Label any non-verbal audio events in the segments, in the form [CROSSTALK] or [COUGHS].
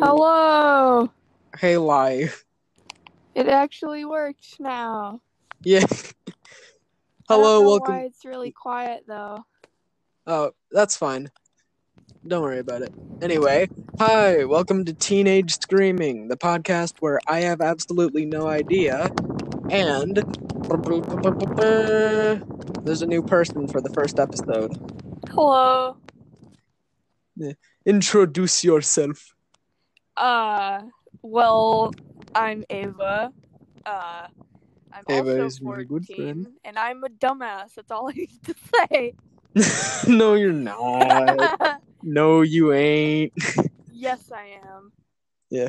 Hello. Hello. Hey, live. It actually works now. Yeah. [LAUGHS] I Hello, don't know welcome. Why it's really quiet though. Oh, that's fine. Don't worry about it. Anyway, hi, welcome to Teenage Screaming, the podcast where I have absolutely no idea, and there's a new person for the first episode. Hello. Introduce yourself. Uh. Well, I'm Ava. Uh. I'm Ava also is my 14, good friend. and I'm a dumbass. That's all [LAUGHS] I need to say. [LAUGHS] no, you're not. [LAUGHS] No, you ain't. yes, I am. Yeah.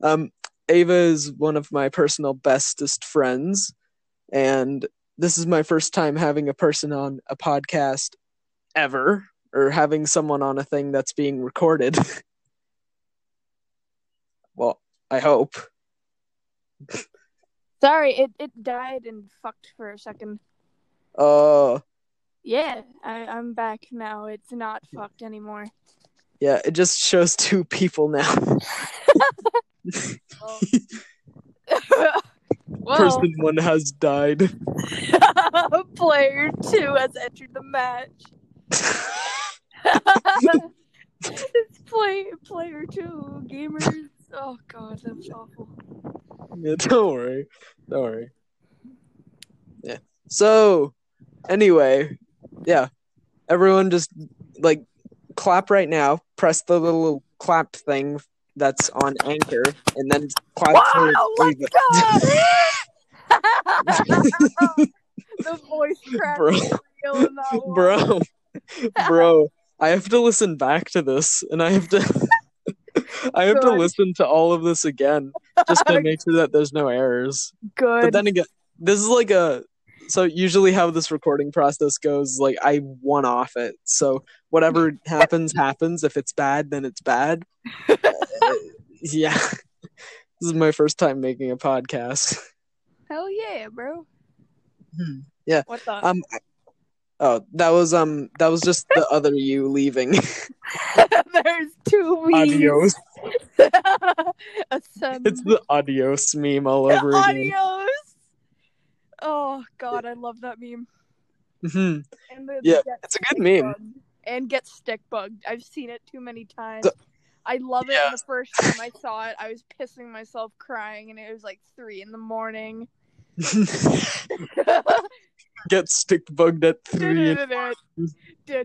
Um, Ava is one of my personal bestest friends, and this is my first time having a person on a podcast ever, or having someone on a thing that's being recorded. Well, I hope. Sorry, it it died and fucked for a second. Uh, Yeah, I I'm back now. It's not fucked anymore. yeah, it just shows two people now. [LAUGHS] Person one has died. [LAUGHS] player two has entered the match. [LAUGHS] it's play player two gamers. Oh god, that's awful. Yeah, [LAUGHS] don't worry. Don't worry. Yeah. So, anyway, yeah. Everyone just like clap right now. Press the little clap thing that's on Anchor, and then clap Wow, let's go! [LAUGHS] the voice [LAUGHS] crack Bro. is real in that bro, bro. I have to listen back to this, and I have to. I have to listen to all of this again just to [LAUGHS] make sure that there's no errors. Good. But then again, this is like a so usually how this recording process goes like I one off it. So whatever [LAUGHS] happens happens. If it's bad, then it's bad. Uh, [LAUGHS] yeah. This is my first time making a podcast. Hell yeah, bro. Hmm. Yeah. What's up? Um Oh, that was um that was just the other you leaving. [LAUGHS] There's two weeks. adios. [LAUGHS] It's the adios meme all over again. Adios. Oh god, I love that meme. Mhm. And the, Yeah, it's a good meme. bugged. And get stick bugged. I've seen it too many times. I love it. Yeah. The first time I saw it, I was pissing myself crying, and it was like three in the morning. [LAUGHS] Get stick bugged at [LAUGHS] three. [LAUGHS]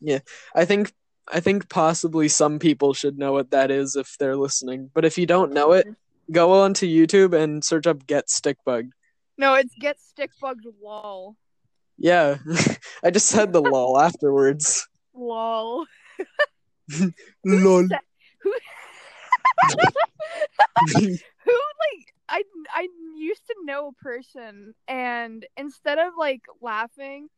yeah, I think I think possibly some people should know what that is if they're listening. But if you don't know it, go onto YouTube and search up "Get Stick Bugged." No, it's get stick bugged. Lol. Yeah, [LAUGHS] I just said the lol afterwards. Lol. Lol. Who? who like I I used to know a person and instead of like laughing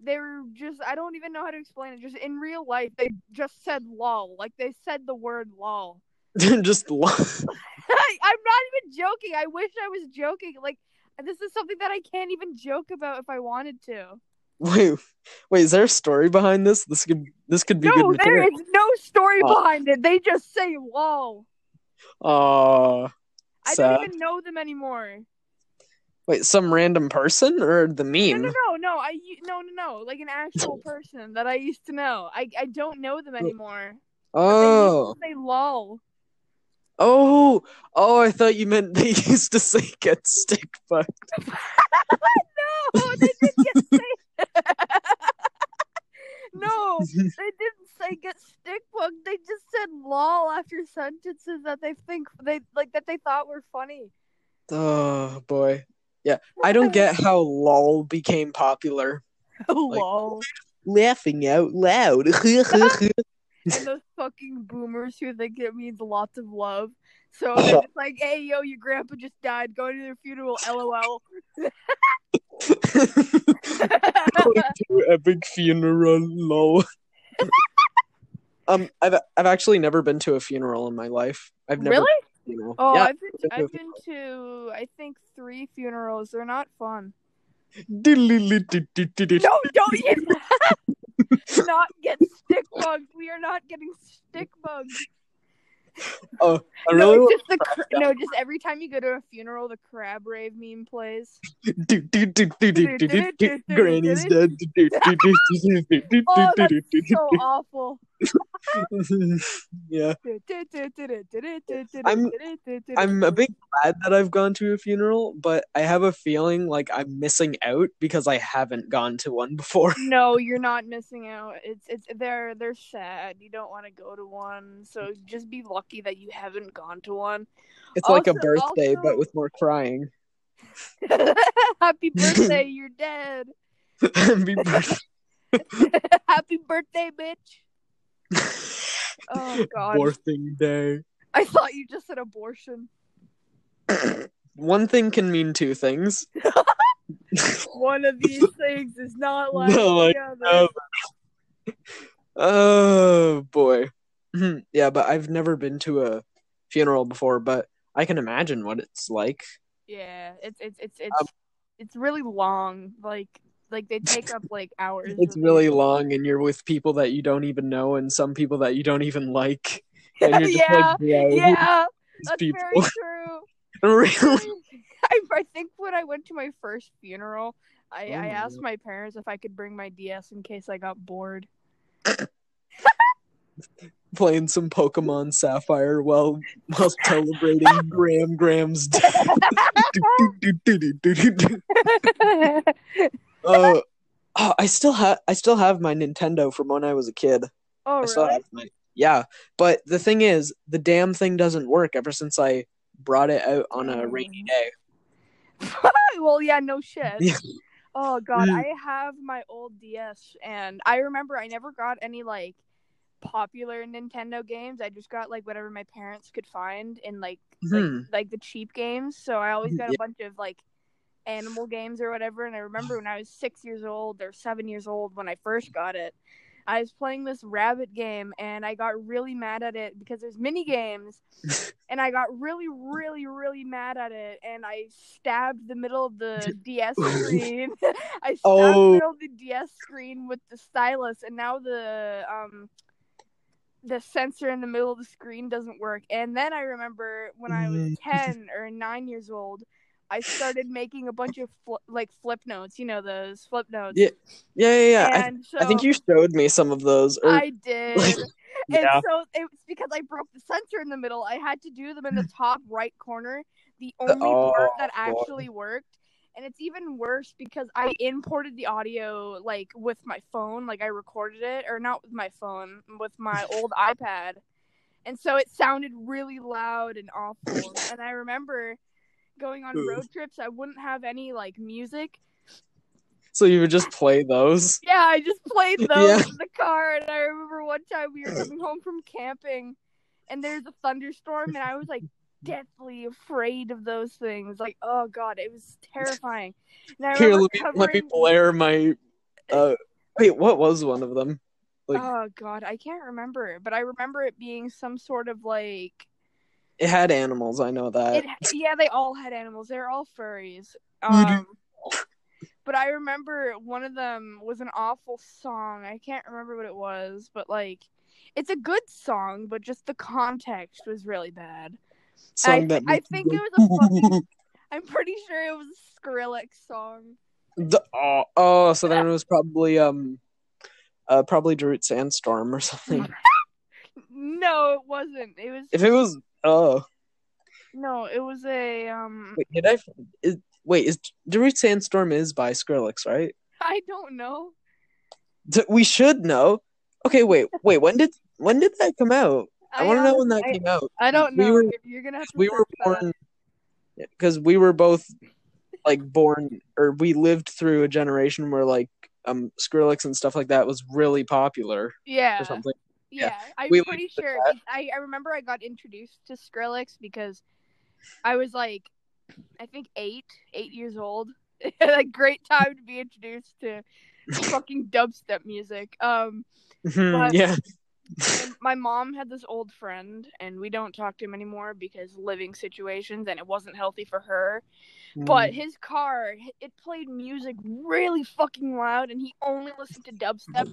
they were just I don't even know how to explain it just in real life they just said lol like they said the word lol [LAUGHS] [LAUGHS] just lol. I'm not even joking I wish I was joking like this is something that I can't even joke about if I wanted to Wait, wait. Is there a story behind this? This could this could be no good there material. is no story Oh. behind it they just say lol Aw, I don't even know them anymore Wait, some random person or the No, meme? no, no, no. I u- no, no, no. Like an actual [LAUGHS] person that I used to know. I I don't know them anymore. Oh, They say lol. oh, oh! I thought you meant they [LAUGHS] used to say "get stick bugged." [LAUGHS] no, they didn't get say. no, they didn't say get bugged. They just said lol after sentences that they think they like that they thought were funny. Oh boy. Yeah. I don't get [LAUGHS] how LOL became popular. [LAUGHS] lol. Laughing out loud. [LAUGHS] And those fucking boomers who think it means lots of love. So they're like, hey, yo, your grandpa just died. Go to their funeral, lol. Going to epic funeral lol. Um I've I've actually never been to a funeral in my life. I've never really? Oh, yeah. I've been to, I've been to I think three funerals. They're not fun. No, don't you [LAUGHS] not get stick bugged. We are not getting stick bugged oh, I no, really just the no, just every time you go to a funeral, the crab rave meme plays. Granny's dead. oh, that's so awful. yeah. I'm, I'm a bit glad that I've gone to a funeral, but I have a feeling like I'm missing out because I haven't gone to one before. no, you're not missing out. It's it's they're they're sad. You don't want to go to one, so just be lucky that you haven't gone to one. It's like a birthday, also- but with more crying. [LAUGHS] Happy [LAUGHS] birthday, you're dead. Happy [LAUGHS] birthday. Happy birthday, bitch. Oh god. Birthing day. I thought you just said abortion. [CLEARS THROAT] One thing can mean two things. One of these things is not like No, like, the other. Oh boy. Mhm. yeah, but I've never been to a funeral before, but I can imagine what it's like. Yeah, it's it's it's it's Um, it's really long. Like like they take up like [LAUGHS] hours. It's really long and you're with people that you don't even know and some people that you don't even like. [LAUGHS] And you're just yeah, like, who yeah, that's people? very [LAUGHS] true. really? I, I think when I went to my first funeral, I, Oh I asked my parents if I could bring my DS in case I got bored. Playing some Pokemon Sapphire while while celebrating [LAUGHS] Graham Graham's [LAUGHS] death. [LAUGHS] uh, oh, I still have I still have my Nintendo from when I was a kid. oh, really? my yeah, but the thing is, the damn thing doesn't work ever since I brought it out on a rainy day. well, yeah, no shit. Yeah. Oh god. I have my old DS, and I remember I never got any like popular Nintendo games. I just got like whatever my parents could find in like like, Hmm. like the cheap games. So I always got a Yeah. bunch of like animal games or whatever. And I remember when I was six years old or seven years old when I first got it, I was playing this rabbit game and I got really mad at it because there's mini games. [LAUGHS] and I got really, really, really mad at it and I stabbed the middle of the [LAUGHS] DS screen. [LAUGHS] I stabbed Oh. the middle of the DS screen with the stylus and now the um the sensor in the middle of the screen doesn't work. And then I remember when I was Mm. [LAUGHS] 10 or 9 years old, I started making a bunch of fl- like flip notes, you know those flip notes. Yeah, Yeah, yeah, yeah. I, so I think you showed me some of those. Or, I [LAUGHS] did. like, and yeah. so it's because I broke the sensor in the middle. I had to do them in the top right corner, the only Oh, part that boy. actually worked. And it's even worse because I imported the audio like with my phone, like I recorded it, or not with my phone, with my [LAUGHS] old iPad. And so it sounded really loud and awful. And I remember going on Oof. road trips, I wouldn't have any like music. so you would just play those. Yeah, I just played [LAUGHS] those Yeah. in the car, and I remember one time we were coming home from camping, and there's a thunderstorm, and I was like deathly afraid of those things. Like, oh god, it was terrifying. Here, let me let me covering- blare my. Uh, wait, what was one of them? Like Oh god, I can't remember, but I remember it being some sort of like it had animals. I know that. it. Yeah, they all had animals. They're all furries. Mhm. Um, but I remember one of them was an awful song. I can't remember what it was, but like, it's a good song, but just the context was really bad. Song I, I think it was a fucking, [LAUGHS] I'm pretty sure it was a Skrillex song. The, oh, oh, so then it was probably um, uh, probably Darude Sandstorm or something. [LAUGHS] No, it wasn't. It was if it was, oh, no, it was a um. wait, did I? Is, wait, is Darude Sandstorm is by Skrillex, right? I don't know. D- We should know. Okay, wait, wait. When did when did that come out? I, want to know when that honestly- came out. I, I don't We know. were- You're- gonna have to. We were search that up. born because we were both like born or we lived through a generation where like um Skrillex and stuff like that was really popular Yeah. or something. Yeah, I'm We pretty sure. I, I remember I got introduced to Skrillex because I was like, I think eight, eight years old. [LAUGHS] like great time to be introduced to [LAUGHS] fucking dubstep music. Um, Mhm, But- yeah. My mom had this old friend, and we don't talk to him anymore because living situations, and it wasn't healthy for her. But his car, it played music really fucking loud, and he only listened to dubstep.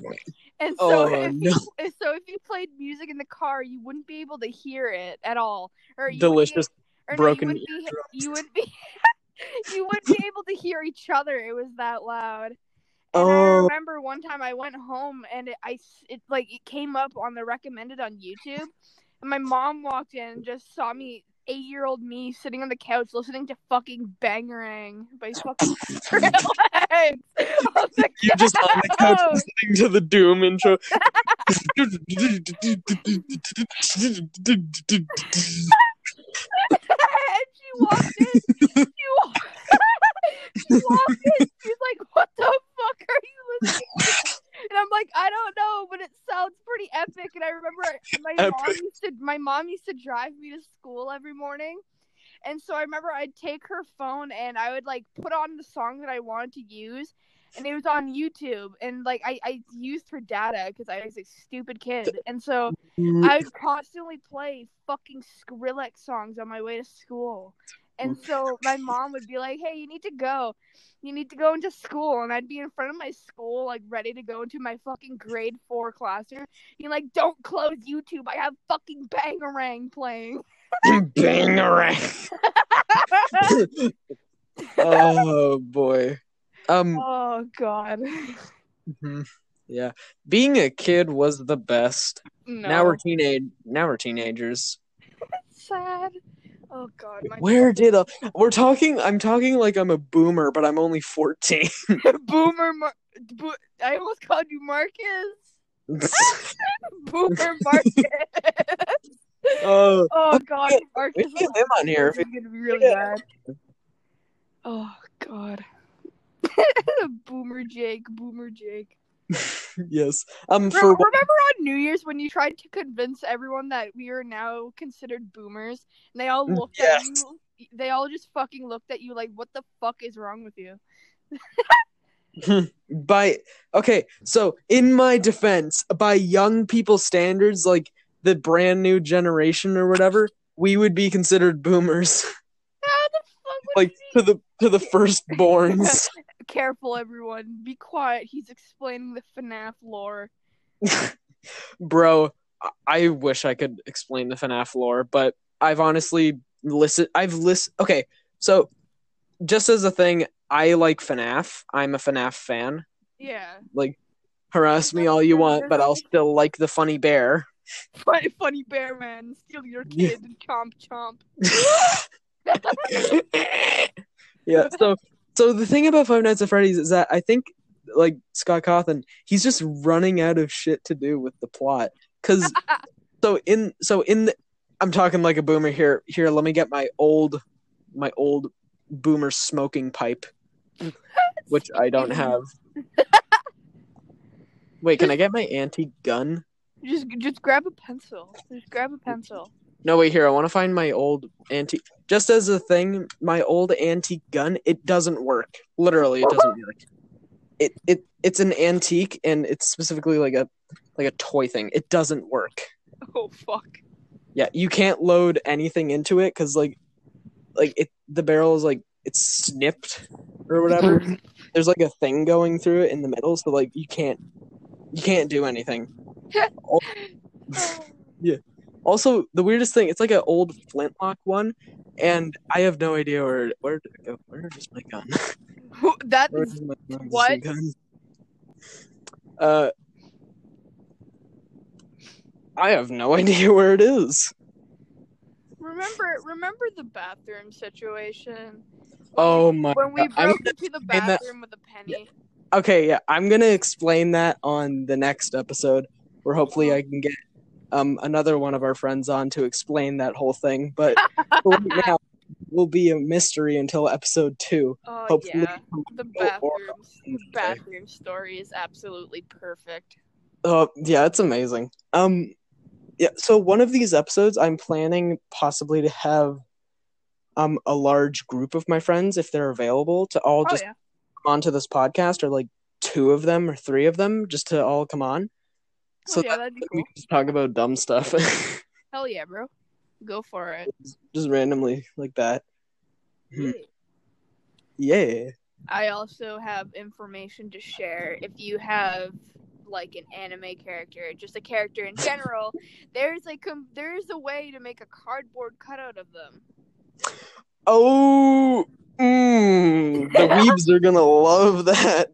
And so, Oh, if no. [LAUGHS] he, so if he played music in the car, you wouldn't be able to hear it at all. Or you delicious. Wouldn't, or broken No, you, wouldn't be, you would be. [LAUGHS] you wouldn't be able to hear each other. It was that loud. And I Oh. remember one time I went home and it, I it like it came up on the recommended on YouTube, and my mom walked in and just saw me eight year old me sitting on the couch listening to fucking Bangarang by fucking [LAUGHS] Skrillex. on You just on the couch listening to the Doom intro. [LAUGHS] and she walked in. She, wa- [LAUGHS] she walked in. She's like, "What the fuck are you listening?" to?" [LAUGHS] And I'm like, "I don't know, but it sounds pretty epic." And I remember my mom used to my mom used to drive me to school every morning. And so I remember I'd take her phone and I would like put on the song that I wanted to use, and it was on YouTube. And like I, I used her data because I was a stupid kid, and so mm. I would constantly play fucking Skrillex songs on my way to school. And so my mom would be like, "Hey, you need to go. You need to go into school." And I'd be in front of my school, like ready to go into my fucking grade four classroom. You're like, "Don't close YouTube. I have fucking Bangarang playing." [LAUGHS] Bangarang. [LAUGHS] oh boy. Um. oh God. mhm. Yeah. Being a kid was the best. No. Now we're teenage. Now we're teenagers. sad. Oh God. My Where did uh, we're talking? I'm talking like I'm a boomer, but I'm only 14. [LAUGHS] Boomer? Mar- Bo- I almost called you Marcus. [LAUGHS] Boomer [LAUGHS] Marcus. Oh, Oh God, We Marcus. can get him on here if This gonna be really Yeah. bad. Oh God. Boomer Jake, Boomer Jake. [LAUGHS] yes. Um. For remember on New Year's when you tried to convince everyone that we are now considered boomers, and they all looked Yes. at you. They all just fucking looked at you like, "What the fuck is wrong with you?" [LAUGHS] by okay, so in my defense, by young people standards, like the brand new generation or whatever, we would be considered boomers, [LAUGHS] How the fuck would [LAUGHS] like to the to the firstborns. [LAUGHS] Careful, everyone. Be quiet. He's explaining the FNAF lore. [LAUGHS] Bro, I- I wish I could explain the FNAF lore, but I've honestly listened. I've listened. Okay, so just as a thing, I like FNAF. I'm a FNAF fan. Yeah. Like, harass me all you want, but I'll still like the funny bear. Funny, funny bear man. Steal your Yeah. kid and chomp chomp. [LAUGHS] yeah. So, so the thing about Five Nights at Freddy's is that I think, like Scott Cawthon, he's just running out of shit to do with the plot. Cause, [LAUGHS] so in so in the, I'm talking like a boomer here. Here, let me get my old, my old boomer smoking pipe, [LAUGHS] which I don't have. Wait, can I get my antique gun? Just, just grab a pencil. Just grab a pencil. No, wait, here. I want to find my old antique. Just as a thing, my old antique gun, it doesn't work. Literally, it doesn't work. It it it's an antique, and it's specifically like a like a toy thing. It doesn't work. [LAUGHS] Oh fuck. Yeah, you can't load anything into it because like like it the barrel is like it's snipped or whatever. Mm-hmm. There's like a thing going through it in the middle, so like you can't you can't do anything. [LAUGHS] Oh, oh. [LAUGHS] Also, the weirdest thing, it's like an old flintlock one, and I have no idea where where did it go? Where is my gun? [LAUGHS] that is my What? gun? Uh, I have no [LAUGHS] idea where it is. remember remember the bathroom situation Oh my! when we God. Broke into the explain that- bathroom with a penny. Okay, yeah, I'm gonna explain that on the next episode, where hopefully I can get um another one of our friends on to explain that whole thing. But [LAUGHS] right now, will be a mystery until episode two. Oh Hopefully, yeah, the bathrooms. The bathroom story is absolutely perfect. Oh, yeah, it's amazing. Um, yeah. So one of these episodes, I'm planning possibly to have um a large group of my friends, if they're available, to all Oh just yeah. come onto this podcast, or like two of them or three of them, just to all come on. So yeah, that'd be we can just talk about dumb stuff, [LAUGHS] Hell yeah, bro. Go for it. just randomly like that. Hmm. Yeah. I also have information to share. If you have like an anime character, just a character in general, [LAUGHS] there's like com- there's a way to make a cardboard cutout of them. Oh, mm, the [LAUGHS] weebs are gonna love that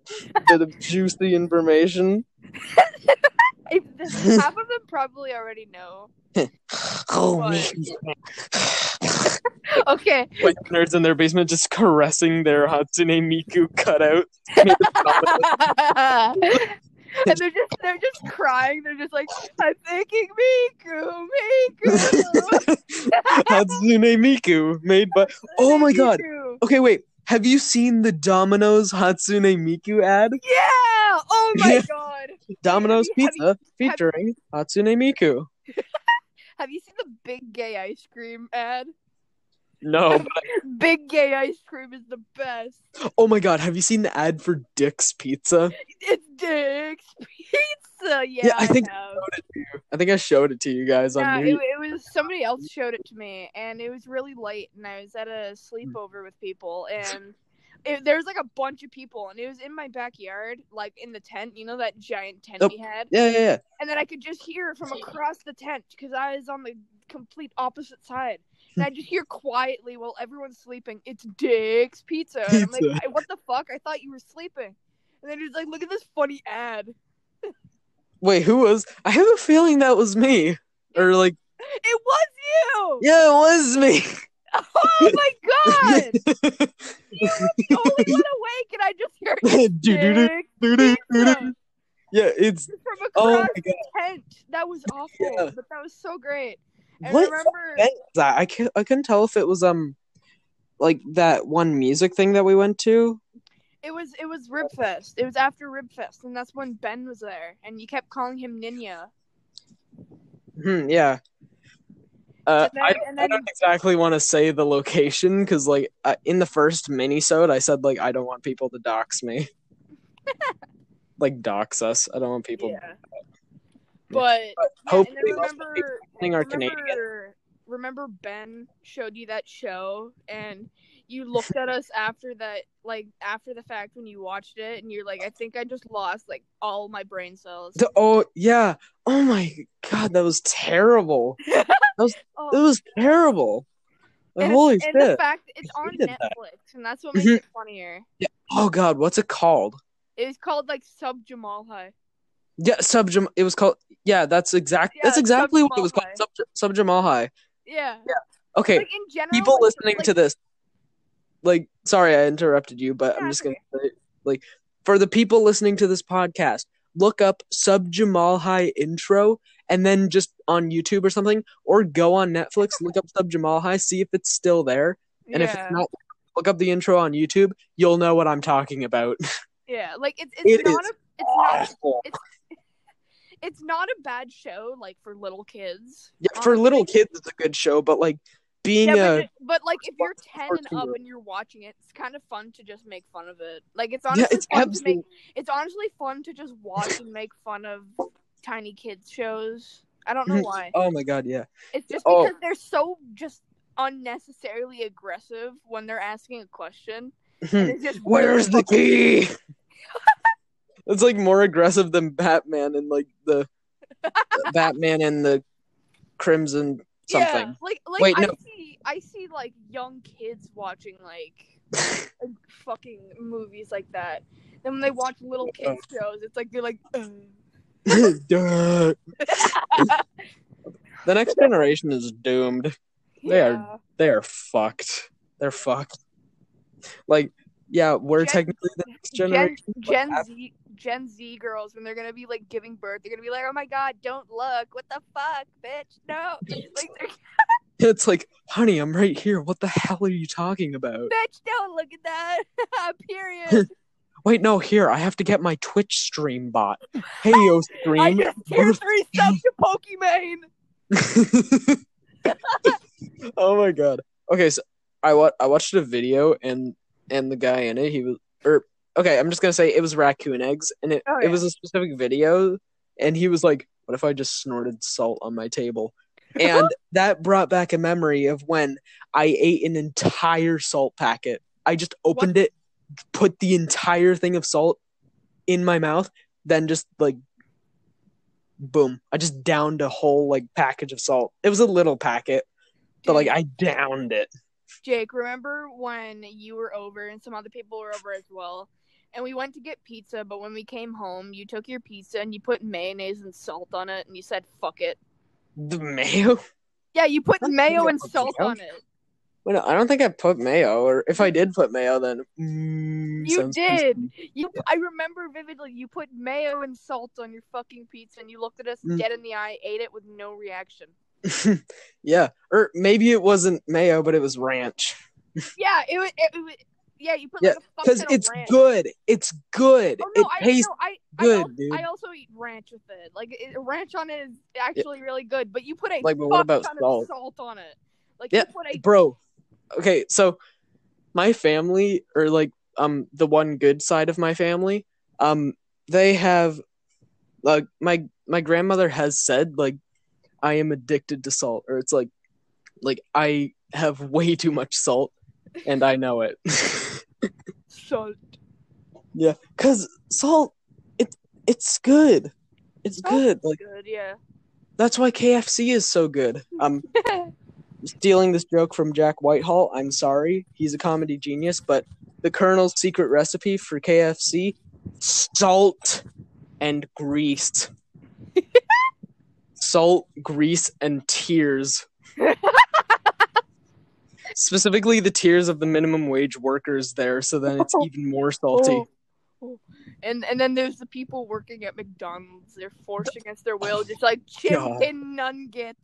bit of juicy information. If half of them probably already know. [LAUGHS] Oh, What? [LAUGHS] Okay, like nerds in their basement just caressing their Hatsune Miku cutout. [LAUGHS] Made of chocolate. and they're just they're just crying. They're just like, I'm thinking Miku, Miku. Hatsune Miku, made by. Oh my god. Okay, wait. Have you seen the Domino's Hatsune Miku ad? Yeah! [LAUGHS] Oh my Yeah. god. Domino's Have you- have Pizza featuring Hatsune Miku. [LAUGHS] Have you seen the big gay ice cream ad? No, [LAUGHS] but Big gay ice cream is the best. oh my god, have you seen the ad for Dick's Pizza? It's Dick's Pizza. Yeah, I think- have. I think I showed it to you guys on Yeah, New it, it was somebody else showed it to me, and it was really late, and I was at a sleepover with people, and it, there was like a bunch of people, and it was in my backyard, like in the tent. You know that giant tent Oh. we had, Yeah, yeah, yeah. and then I could just hear from across the tent because I was on the complete opposite side. And I just hear quietly while everyone's sleeping, it's Dick's Pizza. And I'm like, Pizza. What the fuck? I thought you were sleeping. And then he's like, look at this funny ad. [LAUGHS] Wait, who was? I have a feeling that was me. Or like, [LAUGHS] It was you! yeah, it was me. [LAUGHS] Oh my god! [LAUGHS] you were the only one awake, and I just heard [LAUGHS] do-do. Yeah, it's from oh across my the god. tent. That was awful, Yeah. but that was so great. And What I remember, that? I can I couldn't tell if it was um like that one music thing that we went to. it was it was Ribfest. It was after Ribfest, and that's when Ben was there, and you kept calling him Ninya. Hmm, yeah. Uh, then- I, and I don't exactly want to say the location because, like, uh, in the first mini-sode, I said like I don't want people to dox me, [LAUGHS] like dox us. I don't want people. Yeah. But yeah, hopefully remember, people remember, remember Ben showed you that show, and you looked at us after that, like after the fact when you watched it, and you're like, I think I just lost like all my brain cells. The- oh yeah. Oh my god, that was terrible. [LAUGHS] that It Oh, was terrible. Like, and, holy and shit. the fact it's on hated that. Netflix, and that's what makes Mhm. it funnier. Yeah. oh god, what's it called? It was called like Sub Jamal High. Yeah, Sub Jam- It was called. Yeah, that's exact. Yeah, that's exactly what it was called. Sub, Sub Jamal High. Yeah. Okay, Like in general, people like, listening to this, like, sorry I interrupted you, but I'm just it's gonna say, like, for the people listening to this podcast, look up Sub Jamal High intro, and then just on YouTube or something, or go on Netflix, look up Sub Jamal High, see if it's still there, and if it's not, look up the intro on YouTube. You'll know what I'm talking about. [LAUGHS] yeah, like it's it's It not is a it's not Awful. it's [LAUGHS] not a bad show like for little kids. Yeah, for um, little kids, it's a good show, but like being Yeah, a but, but like if you're ten and up and you're watching it, it's kind of fun to just make fun of it. Like it's yeah, honestly it's fun to make. It's honestly fun to just watch and make fun of tiny kids shows. I don't know [LAUGHS] why. Oh my god, yeah. It's just Oh. because they're so just unnecessarily aggressive when they're asking a question. [LAUGHS] Just. Where's the key? [LAUGHS] it's like more aggressive than Batman and like the Batman and the Crimson Yeah, like like Wait, I no. see I see like young kids watching like [LAUGHS] fucking movies like that. Then when they watch little kids shows, it's like they're like. [LAUGHS] [LAUGHS] The next generation is doomed. They are- They are fucked. They're fucked. Like, yeah, we're Gen- technically the next Gen, generation. Gen Z Gen Z girls when they're gonna be like giving birth, they're gonna be like, "Oh my god, don't look! What the fuck, bitch? No!" [LAUGHS] Like, [LAUGHS] It's like, honey, I'm right here. What the hell are you talking about? bitch, don't look at that. [LAUGHS] Period. Wait, no, here, I have to get my Twitch stream bot. Hey, yo, I stream. just tier three subs to Pokimane. oh my god. Okay, so I wa- I watched a video and and the guy in it, he was or okay, I'm just gonna say it was raccoon eggs and it, Oh, it was a specific video and he was like what if I just snorted salt on my table? [LAUGHS] And that brought back a memory of when I ate an entire salt packet. I just opened it, put the entire thing of salt in my mouth, then just like boom. I just downed a whole like package of salt. It was a little packet, but like I downed it. Jake, remember when you were over and some other people were over as well? And we went to get pizza, but when we came home, you took your pizza and you put mayonnaise and salt on it, and you said, "Fuck it." The mayo? Yeah, you put mayo and salt mayo. on it. Wait, I don't think I put mayo, or if I did put mayo, then mm, You did. You, I remember vividly. You put mayo and salt on your fucking pizza, and you looked at us Mm. dead in the eye, ate it with no reaction. [LAUGHS] yeah, or maybe it wasn't mayo, but it was ranch. Yeah, it was. It, was yeah, you put Yeah, like a fuck Because it's good. It's good. Oh no, it I tastes no, I, good, I, al- dude. I also eat ranch with it. Like it, ranch on it is actually really good, but you put a Like, but what about ton salt? of salt on it. Like Yeah, you put a bro okay so my family or like um the one good side of my family um they have like my my grandmother has said like i am addicted to salt or it's like like i have way too much salt and i know it [LAUGHS] salt. yeah cuz salt it it's good it's Salt good like Good, yeah. that's why kfc is so good I'm [LAUGHS] stealing this joke from Jack Whitehall. I'm sorry. He's a comedy genius, but the Colonel's secret recipe for KFC salt and grease. Salt, grease, and tears. [LAUGHS] Specifically, the tears of the minimum wage workers there, so then it's oh. even more salty. Oh, oh. And and then there's the people working at McDonald's. They're forced against their will, just like chicken nugget.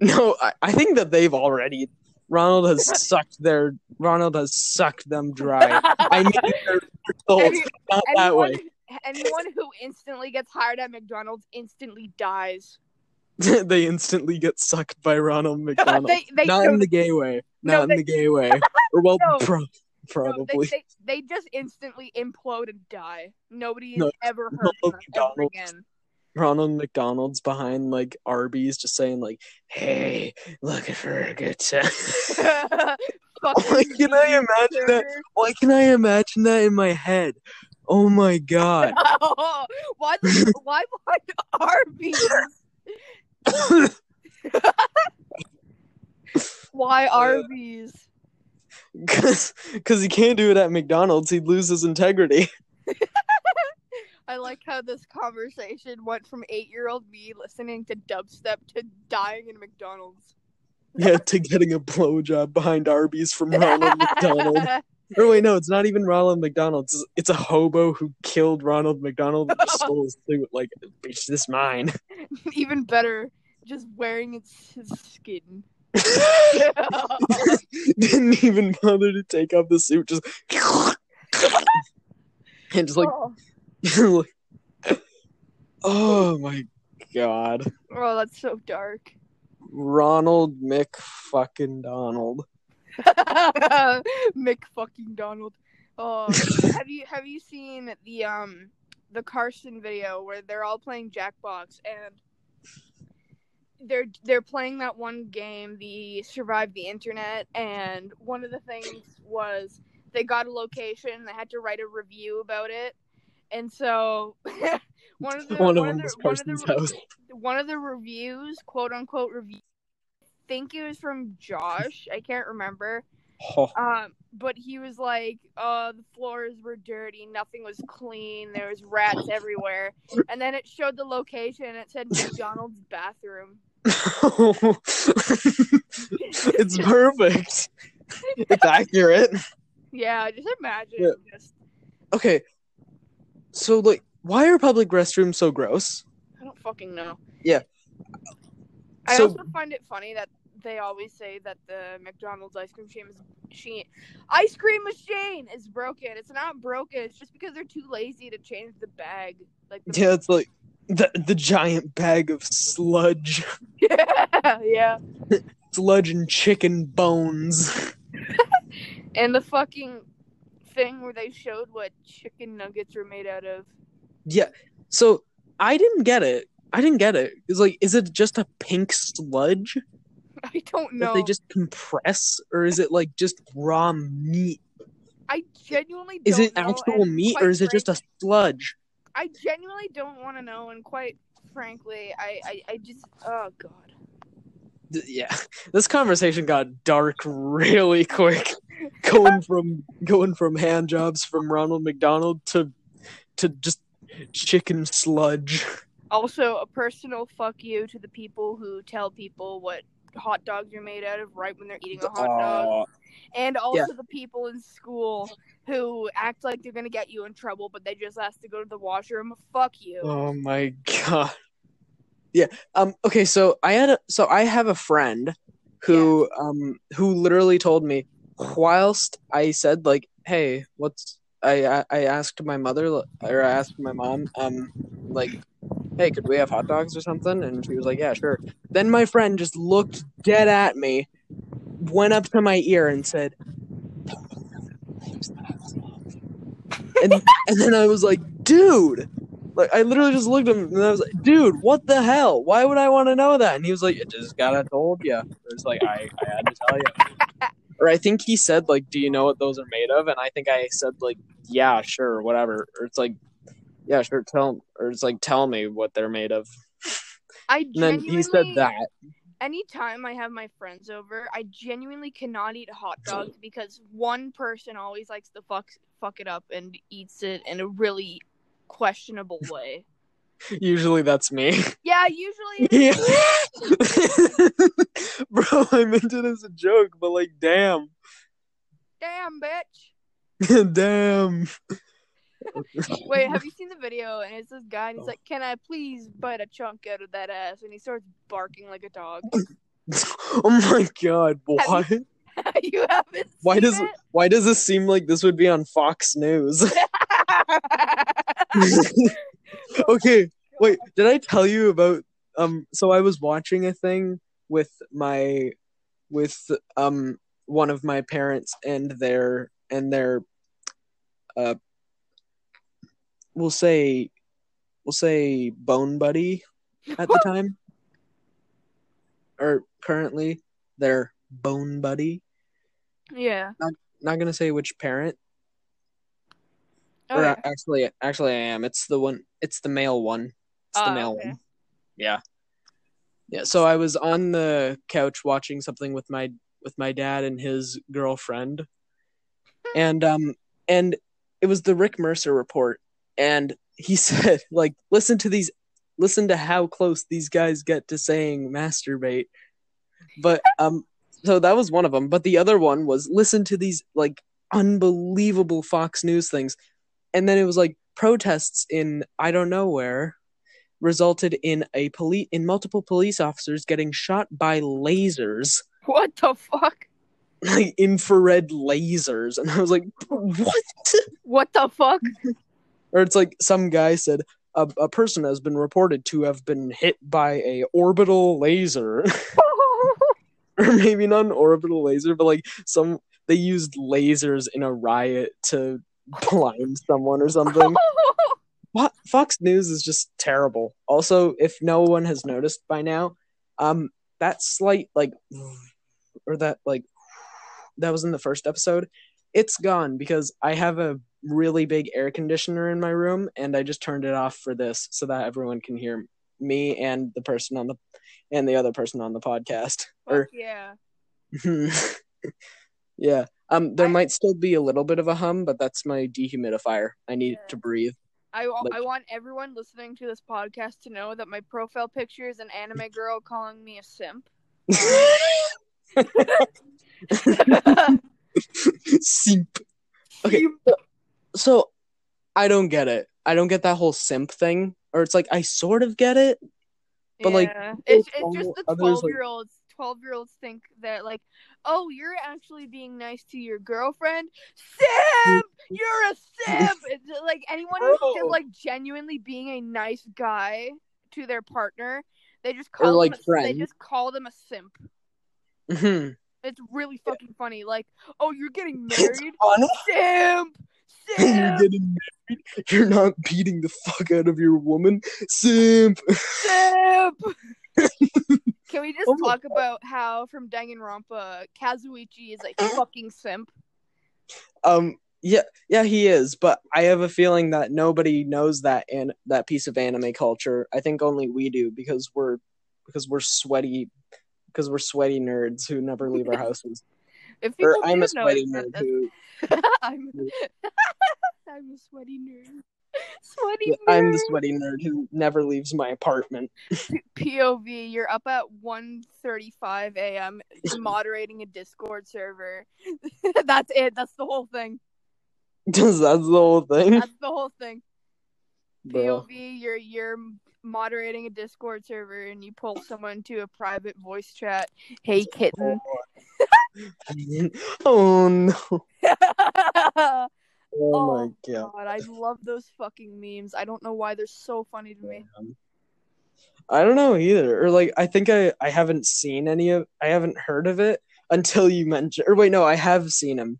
No, I, I think that they've already. Ronald has [LAUGHS] sucked their. Ronald has sucked them dry. I mean, [LAUGHS] their salt, Any- not that way. anyone, anyone who instantly gets hired at McDonald's instantly dies. [LAUGHS] they instantly get sucked by Ronald [LAUGHS] McDonald. they they not in the gay way. No, Not in they- the gay way. [LAUGHS] Or well, No. pro- no, probably. they, they, they just instantly implode and die. Nobody No, ever heard Ronald ever McDonald's. again. Ronald McDonald's behind like Arby's, just saying like, "Hey, looking for a good time." Why can I imagine that? Why can I imagine that in my head? Oh my god! why why why Arby's? [LAUGHS] Why Arby's? Because he can't do it at McDonald's. He'd lose his integrity. [LAUGHS] I like how this conversation went from eight year old me listening to dubstep to dying in McDonald's. Yeah, to getting a blowjob behind Arby's from Ronald [LAUGHS] McDonald. Or wait, no, it's not even Ronald McDonald. It's, it's a hobo who killed Ronald McDonald and stole his [LAUGHS] suit. Like, bitch, this mine. [LAUGHS] Even better, just wearing its his skin. [LAUGHS] Didn't even bother to take off the suit. Just and just like, oh. oh my god, oh, that's so dark. Ronald Mick fucking Donald. [LAUGHS] Mick fucking Donald. Oh, have you have you seen the um the Carson video where they're all playing Jackbox and they're they're playing that one game, the Survive the Internet, and one of the things was they got a location, they had to write a review about it, and so [LAUGHS] one of the One of one them the- one of the one of the reviews, quote unquote review, think it was from Josh. I can't remember. Oh, Um, but he was like, "Uh, the floors were dirty. Nothing was clean. There was rats everywhere." And then it showed the location. and It said McDonald's bathroom. [LAUGHS] it's perfect. It's accurate. Yeah, just imagine. Yeah. Just Okay, so like, why are public restrooms so gross? I don't fucking know. Yeah. I So- also find it funny that they always say that the McDonald's ice cream machine is machine ice cream machine is broken. It's not broken. It's just because they're too lazy to change the bag. Like the Yeah, it's like the the giant bag of sludge, yeah, [LAUGHS] [LAUGHS] yeah. sludge and chicken bones. [LAUGHS] And the fucking thing where they showed what chicken nuggets were made out of. Yeah, so I didn't get it. I didn't get it. It's like, is it just a pink sludge [LAUGHS] I don't know. they just compress, or is it like just raw meat? I genuinely Is it know, actual meat, or is it just a sludge? I genuinely don't want to know, and quite frankly, I, I, I just, oh god. D- Yeah, [LAUGHS] this conversation got dark really quick. [LAUGHS] going from going from hand jobs from Ronald McDonald to to just chicken sludge. Also, a personal fuck you to the people who tell people what hot dogs are made out of right when they're eating a hot dog, Aw. and also the people in school who act like they're gonna get you in trouble, but they just ask to go to the washroom. Fuck you. Oh my god. Yeah. Um okay, so I had a so I have a friend who um who literally told me whilst I said like, "Hey, what's I I, I asked my mother or I asked my mom um like, "Hey, could we have hot dogs or something?" And she was like, "Yeah, sure." Then my friend just looked dead at me, went up to my ear and said, and and then I was like, dude, like I literally just looked at him and I was like, dude, what the hell? Why would I want to know that? And he was like, it just gotta told you. It was like I, I had to tell you. [LAUGHS] Or I think he said like, do you know what those are made of? And I think I said like, yeah, sure, whatever. Or it's like, yeah, sure, tell. Or it's like, tell me what they're made of. I And then he said that. anytime I have my friends over, I genuinely cannot eat hot dogs because one person always likes to fuck fuck it up and eats it in a really questionable way. [LAUGHS] Usually that's me. Yeah, usually. Yeah. [LAUGHS] Bro, I meant it as a joke, but like, damn. Damn, bitch. [LAUGHS] damn. Wait, have you [LAUGHS] seen the video? And it's this guy, and he's like, "Can I please bite a chunk out of that ass?" And he starts barking like a dog. [LAUGHS] Oh my god, why? [LAUGHS] you haven't. Why does it? why does this seem like this would be on Fox News? okay, wait, did I tell you about um so I was watching a thing with my with um one of my parents and their and their uh we'll say we'll say bone buddy at the time. Or currently their bone buddy. Yeah. not gonna say which parent. Oh, or actually actually i am. It's the one it's the male one. It's the Ah, male okay. one. Yeah. Yeah so i was on the couch watching something with my with my dad and his girlfriend. [LAUGHS] And um and it was the rick mercer report and he [LAUGHS] said like listen to these listen to how close these guys get to saying masturbate but um so that was one of them but the other one was listen to these like unbelievable fox news things and then it was like protests in I don't know where resulted in a police in multiple police officers getting shot by lasers, What the fuck? [LAUGHS] like infrared lasers, and I was like, [LAUGHS] what? What the fuck? Or it's like some guy said a, a person has been reported to have been hit by a orbital laser, [LAUGHS] or maybe not an orbital laser, but like some they used lasers in a riot to blind someone or something. [LAUGHS] What Fox News is just terrible. Also, if no one has noticed by now, um, that slight like, or that like, that was in the first episode. It's gone because I have a really big air conditioner in my room, and I just turned it off for this so that everyone can hear me and the person on the and the other person on the podcast. Fuck yeah. [LAUGHS] yeah. Um, there I- might still be a little bit of a hum, but that's my dehumidifier. I need Yeah. to breathe. I, Like- I want everyone listening to this podcast to know that my profile picture is an anime [LAUGHS] girl calling me a simp. [LAUGHS] Simp. Okay. Simp. So I don't get it. I don't get that whole simp thing. Or it's like I sort of get it. But, like, it's, it's just the twelve year olds. Twelve year olds think that like, oh, you're actually being nice to your girlfriend. Simp, you're a simp. [LAUGHS] It's like anyone who's just like genuinely being a nice guy to their partner, they just call like, them a, they just call them a simp. Mhm. It's really fucking funny. Like, oh, you're getting married. funny. [LAUGHS] Simp, You're getting married. You're not beating the fuck out of your woman. Simp. Simp. [LAUGHS] Can we just Oh talk about how from Danganronpa, Kazuichi is like [LAUGHS] fucking simp? Um. Yeah. Yeah. He is. But I have a feeling that nobody knows that and that piece of anime culture. I think only we do because we're because we're sweaty because we're sweaty nerds who never leave our houses. If people or I'm a know sweaty nerd that- who. [LAUGHS] I'm, [LAUGHS] [LAUGHS] I'm a sweaty nerd. Sweaty nerd. I'm the sweaty nerd who never leaves my apartment. POV, you're up at 1.35 a.m. moderating a Discord server. That's it. That's the whole thing. That's the whole thing. That's the whole thing. Bro. POV, you're you're moderating a Discord server and you pull someone to a private voice chat. Hey kitten. oh no. [LAUGHS] oh Oh, my god. god, I love those fucking memes. I don't know why they're so funny to me. I don't know either. Or like I think I I haven't seen any of I haven't heard of it until you mentioned or wait no, I have seen them.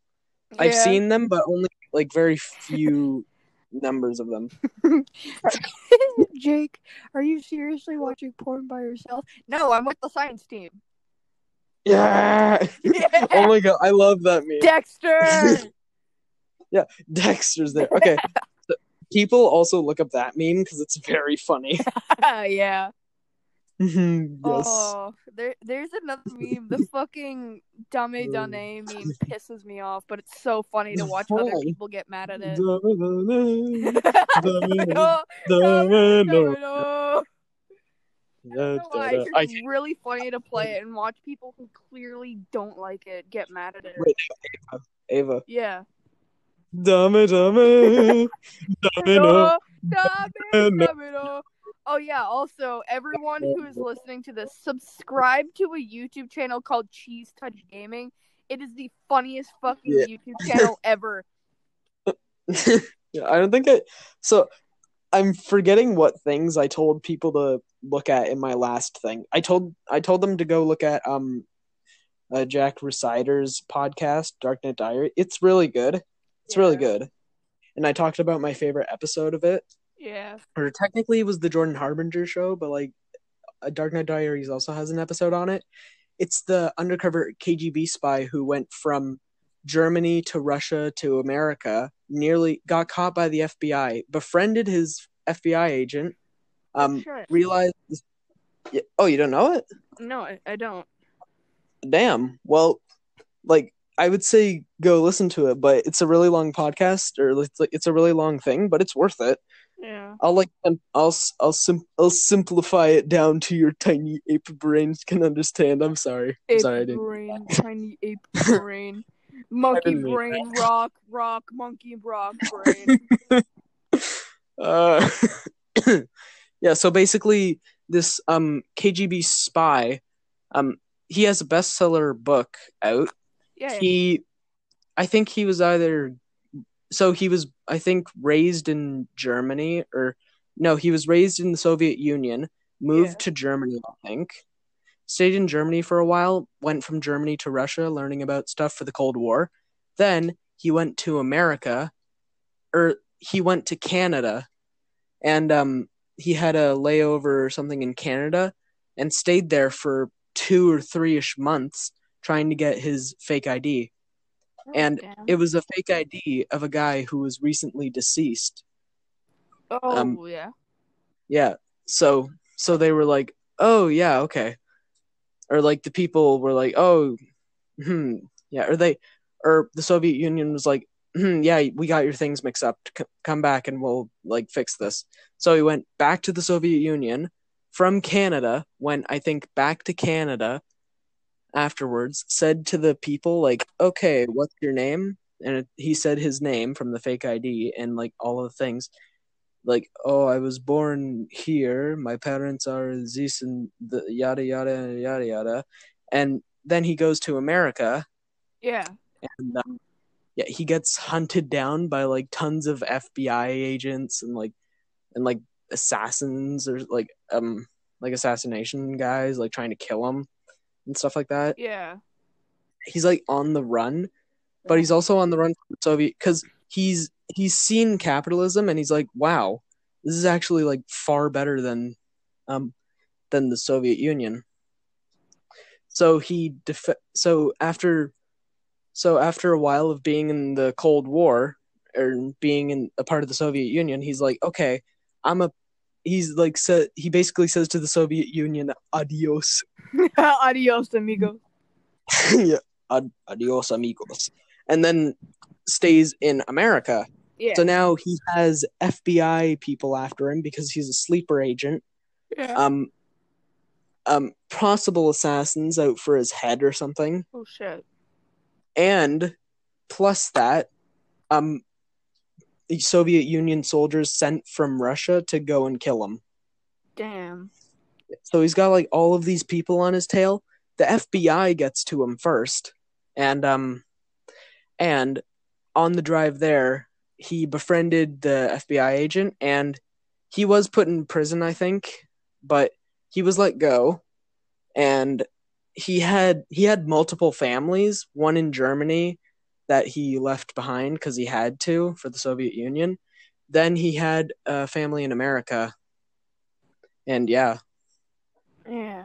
I've seen them but only like very few [LAUGHS] numbers of them. [LAUGHS] Jake, are you seriously watching porn by yourself? No, I'm with the science team. Yeah. Yeah. [LAUGHS] oh my god, I love that meme. Dexter. [LAUGHS] Yeah, Dexter's there. Okay. So people also look up that meme because it's very funny. [LAUGHS] yeah. Mm-hmm, yes. Oh, there, there's another meme. The fucking Dame Dane meme pisses me off, but it's so funny to watch other people get mad at it. Da, da, da. It's really funny to play it and watch people who clearly don't like it get mad at it. Wait. Ava. Yeah. Dame, dame, domino. Domino, Domino. domino. Oh yeah. Also, everyone who is listening to this, subscribe to a YouTube channel called Cheese Touch Gaming. It is the funniest fucking Yeah. YouTube channel ever. [LAUGHS] yeah, I don't think it. So I'm forgetting what things I told people to look at in my last thing. I told I told them to go look at um, uh, Jack Rhysider's podcast, Darknet Diary. It's really good. It's really good. And I talked about my favorite episode of it. Yeah. or technically it was the Jordan Harbinger show, but like a Darknet Diaries also has an episode on it. It's the undercover KGB spy who went from Germany to Russia to America, nearly got caught by the FBI, befriended his FBI agent, um, Shit. realized. Oh, you don't know it? No, I, I don't. Damn. Well, like I would say go listen to it, but it's a really long podcast, or it's it's a really long thing, but it's worth it. Yeah. I'll like I'll I'll sim- I'll simplify it down to your tiny ape brains can understand. I'm sorry. I'm Ape sorry I didn't. brain, tiny ape brain, [LAUGHS] monkey brain, rock, rock, monkey, rock brain. [LAUGHS] Uh, [COUGHS] yeah. So basically, this um KGB spy, um, he has a bestseller book out. Yeah. yeah. He, I think he was either, so he was I think raised in Germany or no, he was raised in the Soviet Union, moved Yeah. to Germany, I think. Stayed in Germany for a while, went from Germany to Russia learning about stuff for the Cold War. Then he went to America or he went to Canada and um he had a layover or something in Canada and stayed there for 2 or 3ish months trying to get his fake ID. and Damn. It was a fake ID of a guy who was recently deceased. oh um, yeah. Yeah. So so they were like, "Oh, yeah, okay." Or like the people were like, "Oh, hmm, yeah." Or they or the Soviet Union was like, hmm, "Yeah, we got your things mixed up. C- come back and we'll like fix this." So he went back to the Soviet Union from Canada, went I think back to Canada afterwards, said to the people like, "Okay, what's your name?" And it, he said his name from the fake ID and like all of the things like oh i was born here. My parents are this and the yada yada yada yada and then he goes to america. Yeah. and um, yeah he gets hunted down by like tons of fbi agents and like and like assassins or like um like assassination guys like trying to kill him and stuff like that. Yeah. he's like on the run but he's also on the run from the soviet because he's he's seen capitalism and he's like, wow, this is actually like far better than um than the Soviet Union. So he def- so after so after a while of being in the Cold War or being in a part of the Soviet Union, he's like, okay, I'm a he's like sa- he basically says to the Soviet Union, adios. [LAUGHS] [LAUGHS] Adios, amigo. yeah, ad- adios amigos. And then stays in America. Yeah. So now he has FBI people after him because he's a sleeper agent. yeah. Um um possible assassins out for his head or something. oh shit. And plus that, um the Soviet Union soldiers sent from Russia to go and kill him. Damn. So he's got like all of these people on his tail. The FBI gets to him first, and um, and on the drive there, he befriended the FBI agent, and he was put in prison, I think, but he was let go, and he had he had multiple families, one in Germany that he left behind because he had to for the Soviet Union. Then he had a family in America, and yeah, Yeah.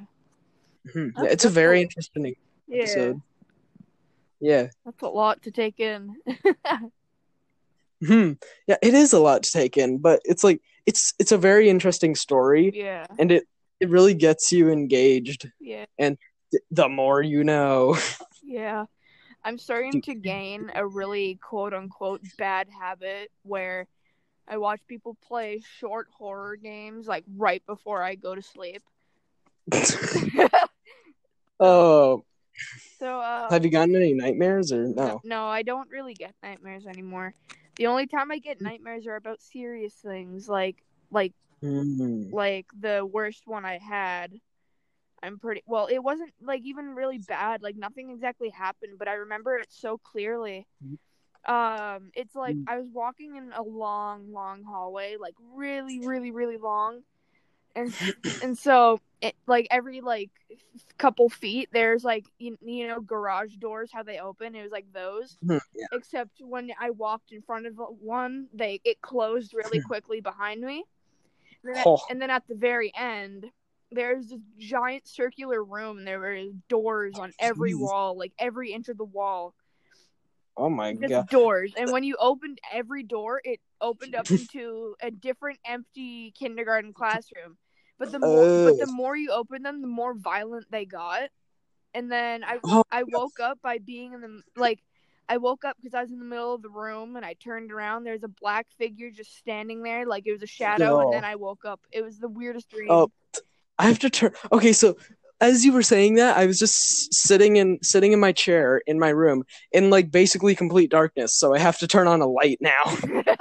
Mhm. It's a very cool. interesting episode. Yeah. That's a lot to take in. [LAUGHS] Hmm. Yeah, it is a lot to take in, but it's like it's it's a very interesting story yeah. and it it really gets you engaged Yeah. th- the more you know. Yeah. I'm starting to gain a really quote unquote bad habit where I watch people play short horror games like right before I go to sleep. [LAUGHS] [LAUGHS] oh, so uh have you gotten any nightmares or no? no, I don't really get nightmares anymore. The only time I get nightmares are about serious things like like Hmm. like the worst one I had. I'm pretty well. It wasn't like even really bad. Like nothing exactly happened, but I remember it so clearly. Um, it's like Mm. I was walking in a long, long hallway, like really, really, really long, and and so it like every like couple feet, there's like you, you know garage doors how they open. It was like those, Hmm, yeah. except when I walked in front of one, they it closed really quickly behind me. And then, at, Oh. and then at the very end, there's this giant circular room, and there were doors on every Jeez. wall, like every inch of the wall, Oh my just god. doors. And when you opened every door, it opened up [LAUGHS] into a different empty kindergarten classroom. But the more, but the more you open them, the more violent they got. And then I Oh, I woke up by being in the like I woke up because I was in the middle of the room and I turned around. There's a black figure just standing there, like it was a shadow. And then I woke up. It was the weirdest oh, dream. Oh, I have to turn. Okay, so as you were saying that, I was just sitting in sitting in my chair in my room in like basically complete darkness. So I have to turn on a light now. [LAUGHS]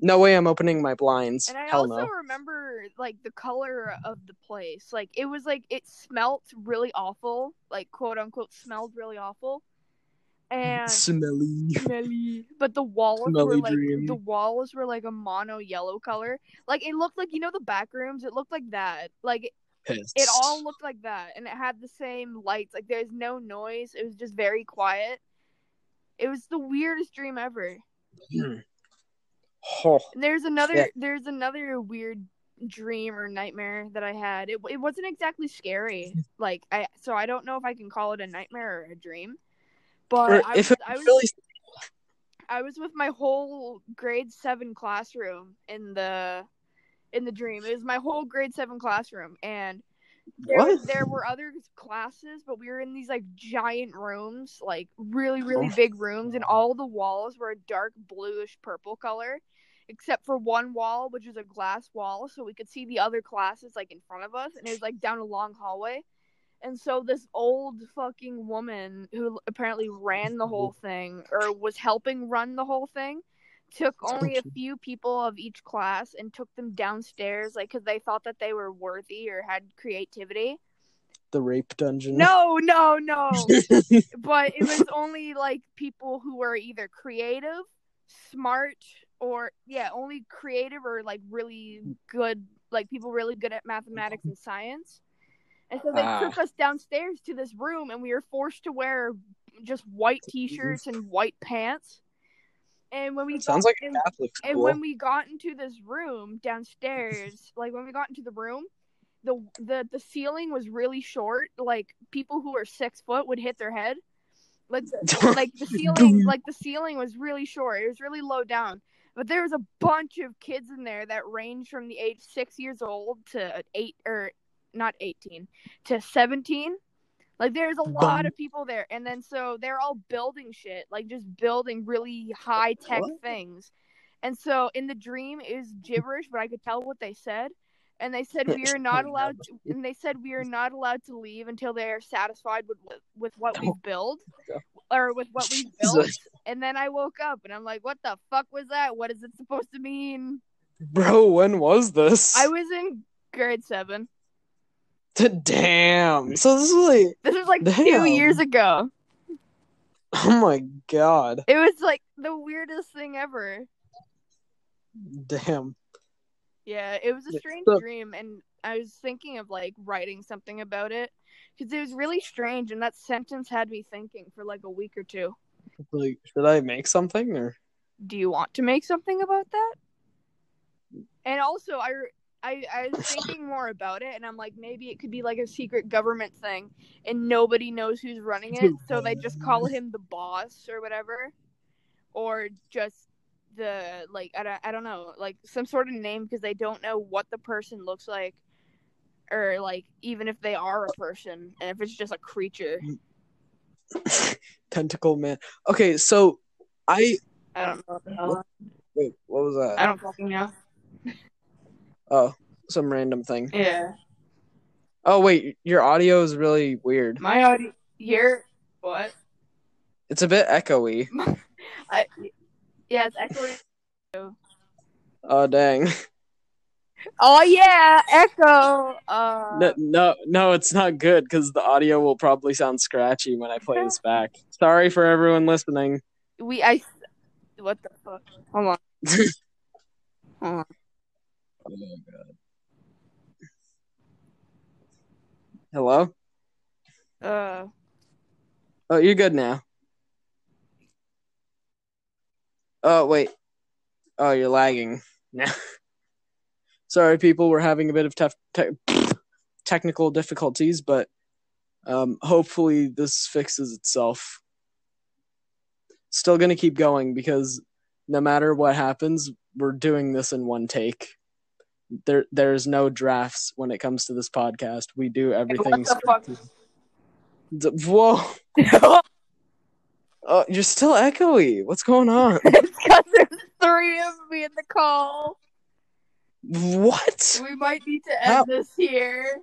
No way, I'm opening my blinds. Hell no. And I Hell also no. remember like the color of the place. Like it was like it smelt really awful, like quote unquote smelled really awful. And Smelly. smelly. But the walls were Smelly like dream. the walls were like a mono yellow color. Like it looked like you know the back rooms. It looked like that. Like Pissed. it all looked like that, and it had the same lights. Like there's no noise. It was just very quiet. It was the weirdest dream ever. Hmm. Oh, And there's another Yeah. there's another weird dream or nightmare that I had. It it wasn't exactly scary. Like I so I don't know if I can call it a nightmare or a dream. But or I if was, it I was really. I was with my whole grade seven classroom in the in the dream. It was my whole grade seven classroom, and there, there were other classes, but we were in these like giant rooms, like really really Oh. big rooms, and all the walls were a dark bluish purple color, except for one wall, which was a glass wall, so we could see the other classes like in front of us, and it was like down a long hallway. And so this old fucking woman who apparently ran the whole [LAUGHS] thing or was helping run the whole thing took only a few people of each class and took them downstairs like cuz they thought that they were worthy or had creativity. The rape dungeon. No, no, no. [LAUGHS] but it was only like people who were either creative, smart or yeah, only creative or like really good like people really good at mathematics and science. And so they Ah. took us downstairs to this room and we were forced to wear just white t-shirts and white pants. And when we Sounds like a and, Catholic and when we got into this room downstairs, [LAUGHS] like when we got into the room, the the the ceiling was really short. Like people who are six foot would hit their head. Like the, like the [LAUGHS] ceiling, like the ceiling was really short. It was really low down. But there was a bunch of kids in there that ranged from the age six years old to eight or not eighteen to seventeen. Like there's a lot of people there, and then so they're all building shit, like just building really high tech things. And so in the dream is gibberish, but I could tell what they said. And they said we are [LAUGHS] not allowed, to, and they said we are not allowed to leave until they are satisfied with with what we've oh built, or with what we've [LAUGHS] built. And then I woke up and I'm like, what the fuck was that? What is it supposed to mean? Bro, when was this? I was in grade seven. Damn. So this is like, This was like two years ago. oh my god. It was like the weirdest thing ever. Damn. Yeah, it was a strange so- dream, and I was thinking of like writing something about it because it was really strange, and that sentence had me thinking for like a week or two. Like, should I make something or? Do you want to make something about that? And also, I I, I was [LAUGHS] thinking more about it, and I'm like, maybe it could be like a secret government thing, and nobody knows who's running it, so they just call [LAUGHS] him the boss or whatever, or just the like I don't, I don't know, like some sort of name because they don't know what the person looks like, or like even if they are a person, and if it's just a creature. Mm. [LAUGHS] Tentacle man. Okay, so I I don't know what the hell. wait. What was that? I don't fucking know. Oh, some random thing. Yeah, Oh wait, your audio is really weird. my audio. Here, what? It's a bit echoey. [LAUGHS] I yeah, it's echoing. Oh dang. Oh yeah, echo. Uh, No, no, no, it's not good because the audio will probably sound scratchy when I play this back. Sorry for everyone listening. we I. What the fuck? Hold on. [LAUGHS] Hold on. Hello? Uh, Oh, you're good now. Oh, wait. Oh, you're lagging now. [LAUGHS] Sorry, people. We're having a bit of tough te- [SNIFFS] technical difficulties, but um, hopefully this fixes itself. Still gonna keep going because no matter what happens, we're doing this in one take. There, there's no drafts when it comes to this podcast. We do everything. what the fuck? Whoa! Oh, [LAUGHS] you're still echoey. What's going on? [LAUGHS] it's because there's three of me in the call. what? We might need to end How- this here.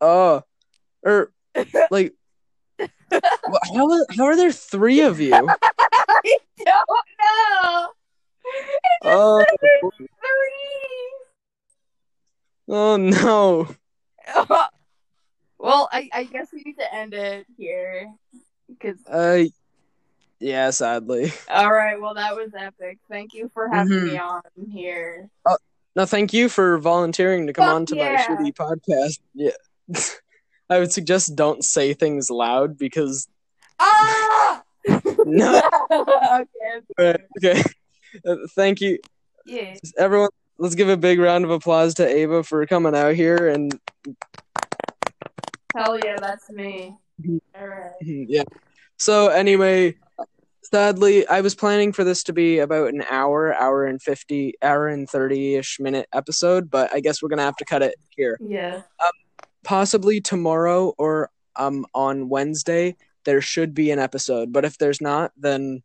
Uh, or like, [LAUGHS] how are- how are there three of you? I don't know. Oh, oh no. [LAUGHS] well, I, I guess we need to end it here. Cause Uh, yeah, sadly. all right, well that was epic. Thank you for having Mhm. me on here. No, thank you for volunteering to come Fuck on to yeah. my shitty podcast. Yeah, [LAUGHS] I would suggest don't say things loud because Ah! [LAUGHS] no. okay. Okay. Uh, thank you, Yeah. everyone. Let's give a big round of applause to Ava for coming out here and Hell yeah, that's me. Mhm. All right. yeah. So anyway, sadly, I was planning for this to be about an hour, hour and fifty, hour and thirty-ish minute episode, but I guess we're gonna have to cut it here. Yeah. Possibly tomorrow or um on Wednesday there should be an episode, but if there's not, then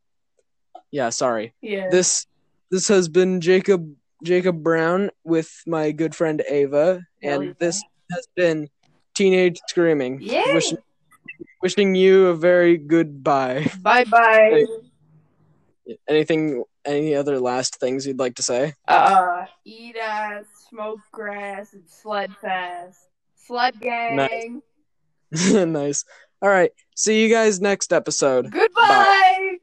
yeah, sorry. Yeah. This this has been Jacob Jacob Brown with my good friend Ava, and yeah. this has been Teenage Screaming. Yeah. Wishing, wishing you a very good bye. Bye bye. Anything? Any other last things you'd like to say? Uh, eat ass, smoke grass, and sled fast. Sled gang. [LAUGHS] nice. All right. See you guys next episode. Goodbye.